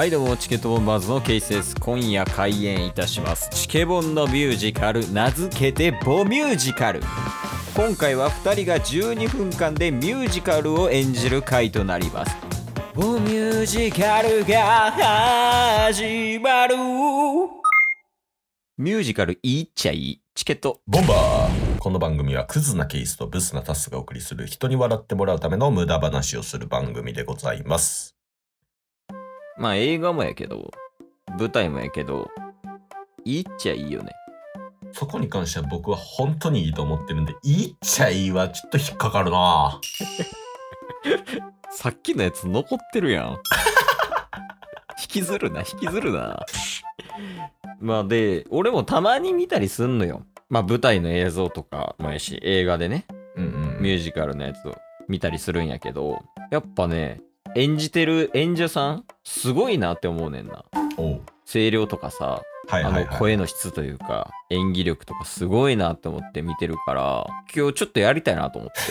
はいどうもチケットボンバーズのケイスです。今夜開演いたします。チケボンのミュージカル名付けてボミュージカル。今回は2人が12分間でミュージカルを演じる回となります。ボミュージカルが始まる。ミュージカルいいっちゃいい。チケットボンバー。この番組はクズなケースとブスなタスがお送りする人に笑ってもらうための無駄話をする番組でございます。まあ映画もやけど舞台もやけどいいっちゃいいよねそこに関しては僕は本当にいいと思ってるんで、いいっちゃいいはちょっと引っかかるな さっきのやつ残ってるやん。引きずるな、引きずるな。まあで、俺もたまに見たりすんのよ。まあ舞台の映像とかもやし、映画でね、うんうん。ミュージカルのやつを見たりするんやけど、やっぱね、演じてる演者さん、すごいなって思うねんな。声量とかさ、はいはいはい。あの声の質というか、演技力とかすごいなって思って見てるから、今日ちょっとやりたいなと思って。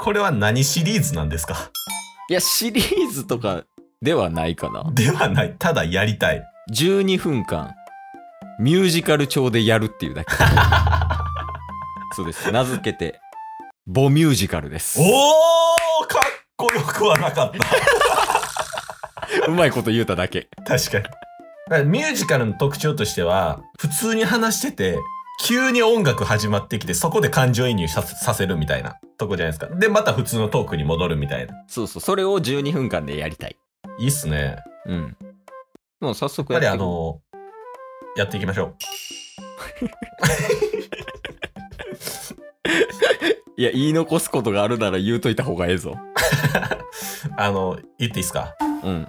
これは何シリーズなんですか？いや、シリーズとかではないかな。ではない。ただやりたい。12分間、ミュージカル調でやるっていうだけ。そうです。名付けて、ボミュージカルです。おーかっこよくはなかった。うまいこと言うただけ。確かに。だからミュージカルの特徴としては、普通に話してて、急に音楽始まってきて、そこで感情移入させるみたいなとこじゃないですか。で、また普通のトークに戻るみたいな。そうそう、それを12分間でやりたい。いいっすね。うん。もう早速やっぱりあの、やっていきましょう。う いや、言い残すことがあるなら言うといた方がええぞ。あの、言っていいですか？うん。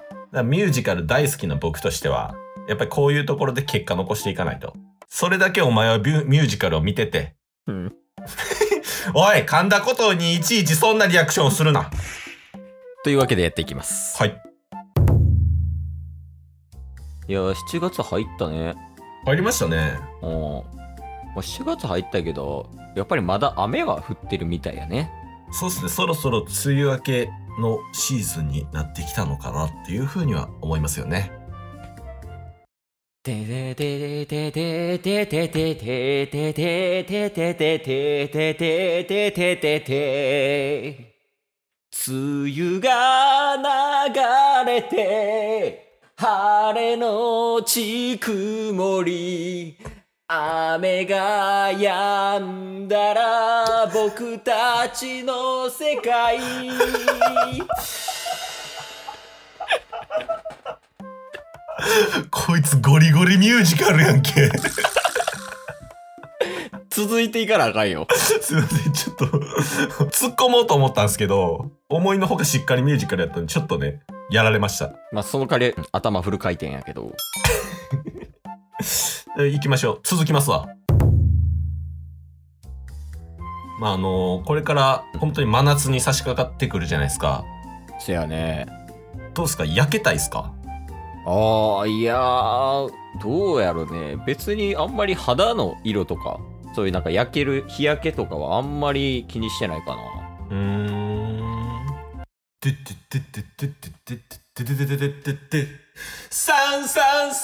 ミュージカル大好きな僕としては、やっぱりこういうところで結果残していかないと。それだけお前はミュージカルを見てて、うん。おい、噛んだことにいちいちそんなリアクションするな。というわけでやっていきます。はい。いや、7月入ったね。入りましたね。うん。まあ7月入ったけど、やっぱりまだ雨は降ってるみたいやね。そうですね、そろそろ梅雨明けのシーズンになってきたのかなっていうふうには思いますよね。梅雨が流れて晴れのち曇り雨が止んだら僕たちの世界こいつゴリゴリミュージカルやんけ。続いていかなあかんよすいません、ちょっと突っ込もうと思ったんですけど、思いのほかしっかりミュージカルやったのにちょっとね、やられました。まあその代わり頭フル回転やけどえ行きましょう。続きますわ。まああのこれから本当に真夏に差し掛かってくるじゃないですか。せやねどうですか？焼けたいですか？ああいやーどうやろね別にあんまり肌の色とかそういうなんか焼ける日焼けとかはあんまり気にしてないかなうーん。ててててててて。さんさん浴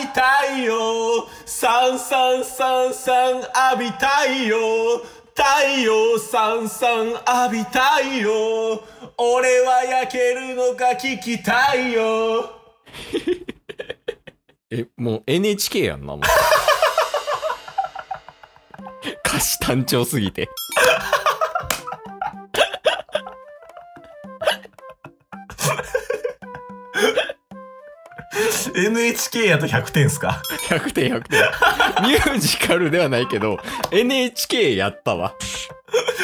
びたいよ。サンサンサンサン浴びたいよ。太陽サンサン浴びたいよ。俺は焼けるのか聞きたいよ。え、もう NHK やんな、もう。歌詞単調すぎて NHK やと100点っすか？100点100点ミュージカルではないけど NHK やったわ。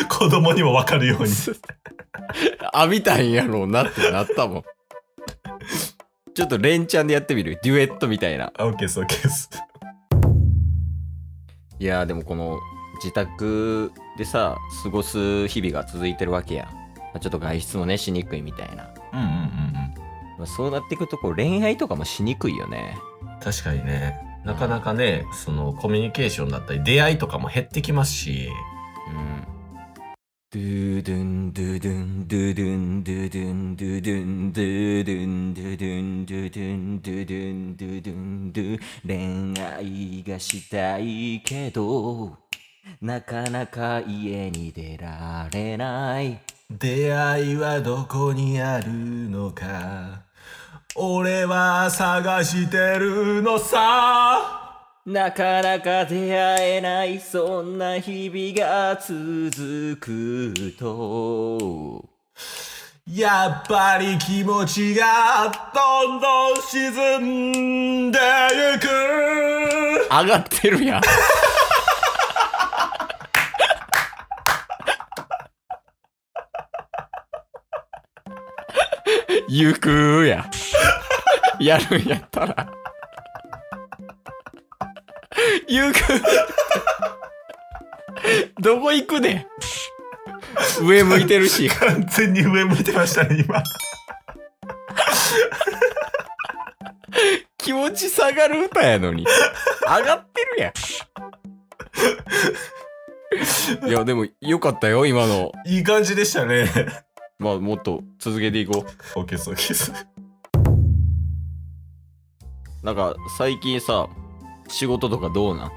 子供にもわかるように。浴びたんやろうなってなったもん。ちょっと連チャンでやってみる？デュエットみたいな。あ OK です OK です。いやーでもこの自宅でさ過ごす日々が続いてるわけや。ちょっと外出もねしにくいみたいな、うんうんうんうんまあ、そうなっていくとこう恋愛とかもしにくいよね。確かにね。なかなかねそのコミュニケーションだったり出会いとかも減ってきますし。うん。ドゥドゥンドゥドゥンドゥドゥンドゥドゥンドゥドゥンドゥドゥンドゥドゥンドゥドゥンドゥドゥンドゥドゥンドゥ恋愛がしたいけどなかなか家に出られない出会いはどこにあるのか俺は探してるのさ。なかなか出会えないそんな日々が続くと。やっぱり気持ちがどんどん沈んでゆく。上がってるやん。ゆくややるんやったら。ゆくどこ行くねん。上向いてるし。完全に上向いてましたね今。気持ち下がる歌やのに。上がってるやん。いやでもよかったよ今の。いい感じでしたね。まあもっと続けていこう。OK です OK ですなんか最近さ仕事とかどうなん？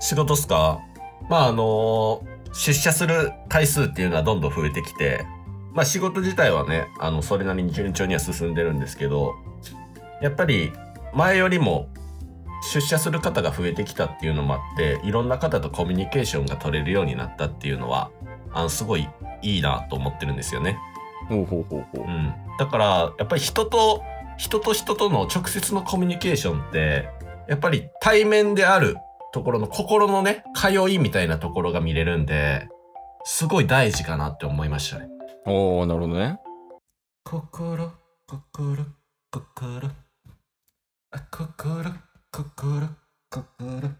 仕事っすか？まああの出社する回数っていうのはどんどん増えてきてまあ仕事自体はねあのそれなりに順調には進んでるんですけどやっぱり前よりも出社する方が増えてきたっていうのもあっていろんな方とコミュニケーションが取れるようになったっていうのはあのすごいいいなと思ってるんですよね。ほうほうほうほう。うん、だからやっぱり人と人と人との直接のコミュニケーションってやっぱり対面であるところの心のね通いみたいなところが見れるんですごい大事かなって思いましたね。おおなるほどね。心心心。あ心心心。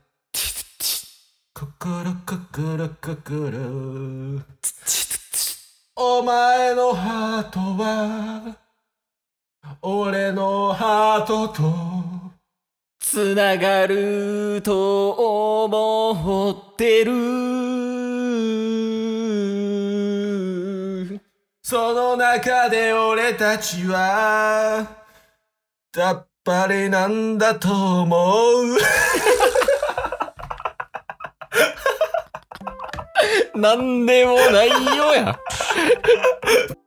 心心心。お前のハートは俺のハートとつながると思ってる。その中で俺たちはやっぱりなんだと思う？なんでもないよや。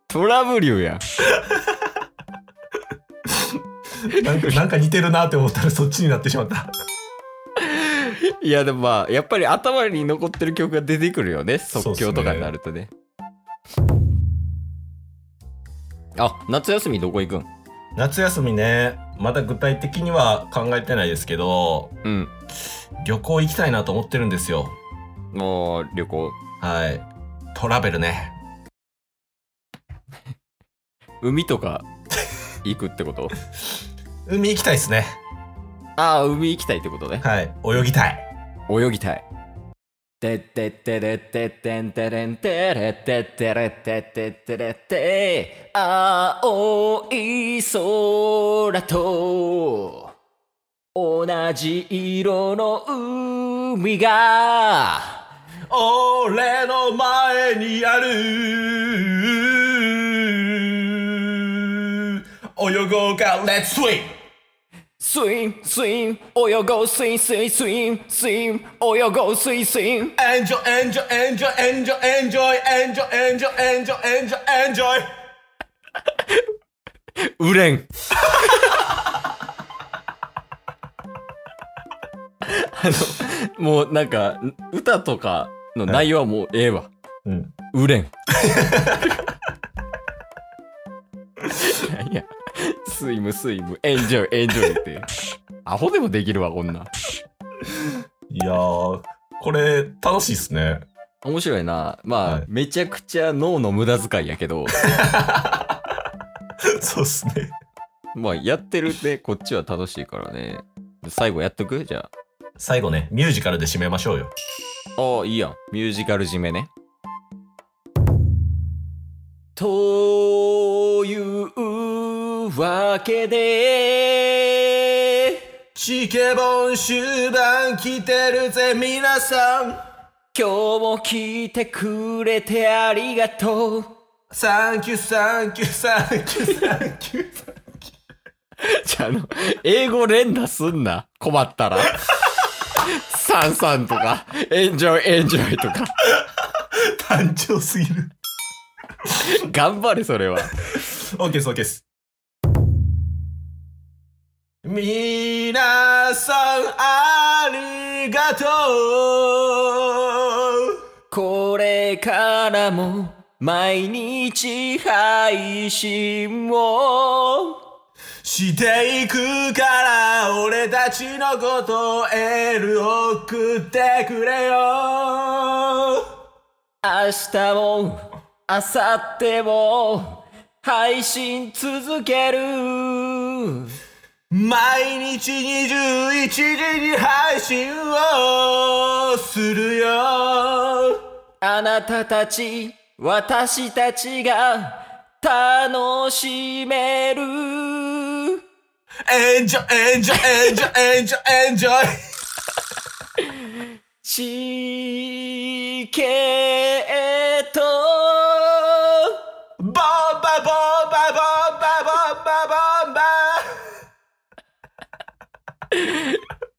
トラブルや。なんかなんか似てるなって思ったらそっちになってしまった。いやでもまあやっぱり頭に残ってる曲が出てくるよね。即興とかになるとね。あ夏休みどこ行くん？夏休みねまだ具体的には考えてないですけどうん。旅行行きたいなと思ってるんですよ。もう旅行。はい。トラベルね。海とか行くってこと？海行きたいですね。ああ海行きたいってことね。はい。泳ぎたい。泳ぎたい。てってってれってってんてれんてれってってれってってってれって。青い空と同じ色の海が。俺の前にある。泳ごうか。Let's swim! swim swim 泳ごうスイ swim swim swim 泳ごう swim swim enjoy enjoy enjoy enjoy enjoy enjoy enjoy enjoy enjoy enjoyうれんあのもうなんか歌とかの内容はもうええわ、うん、うれん swim swim。Enjoy enjoy って。アホでもできるわこんな。んいやー、これ楽しいっすね。面白いな。まあ、はい。めちゃくちゃ脳の無駄遣いやけど。そうっすね。まあやってるでこっちは楽しいからね。最後やっとく？じゃ最後ね、ミュージカルで締めましょうよ。あああいいやん。ミュージカル締めね。というわけでチケボン終盤来てるぜ皆さん今日も聞いてくれてありがとうThank you thank you thank you thank you サンじゃあ、あの、英語連打すんな。困ったら。サンサンとか、 enjoy enjoy とか。単調すぎる。頑張れ、それは。オッケーです、オッケーです。みなさん、ありがとう。これからも、毎日配信を。していくから、俺たちのことエール送ってくれよ。明日も、明後日も、配信続ける。毎日21時に配信をするよ。あなたたち、私たちが楽しめる。 Enjoy、enjoy、enjoy、enjoy、enjoy。チ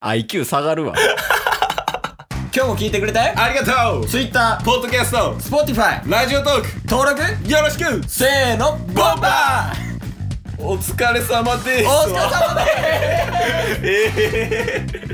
IQ 下がるわ。今日も聞いてくれてありがとう。Twitter、ポッドキャスト Spotify ラジオトーク登録よろしく。せーのボンバー。お疲れ様です。お疲れ様です。え え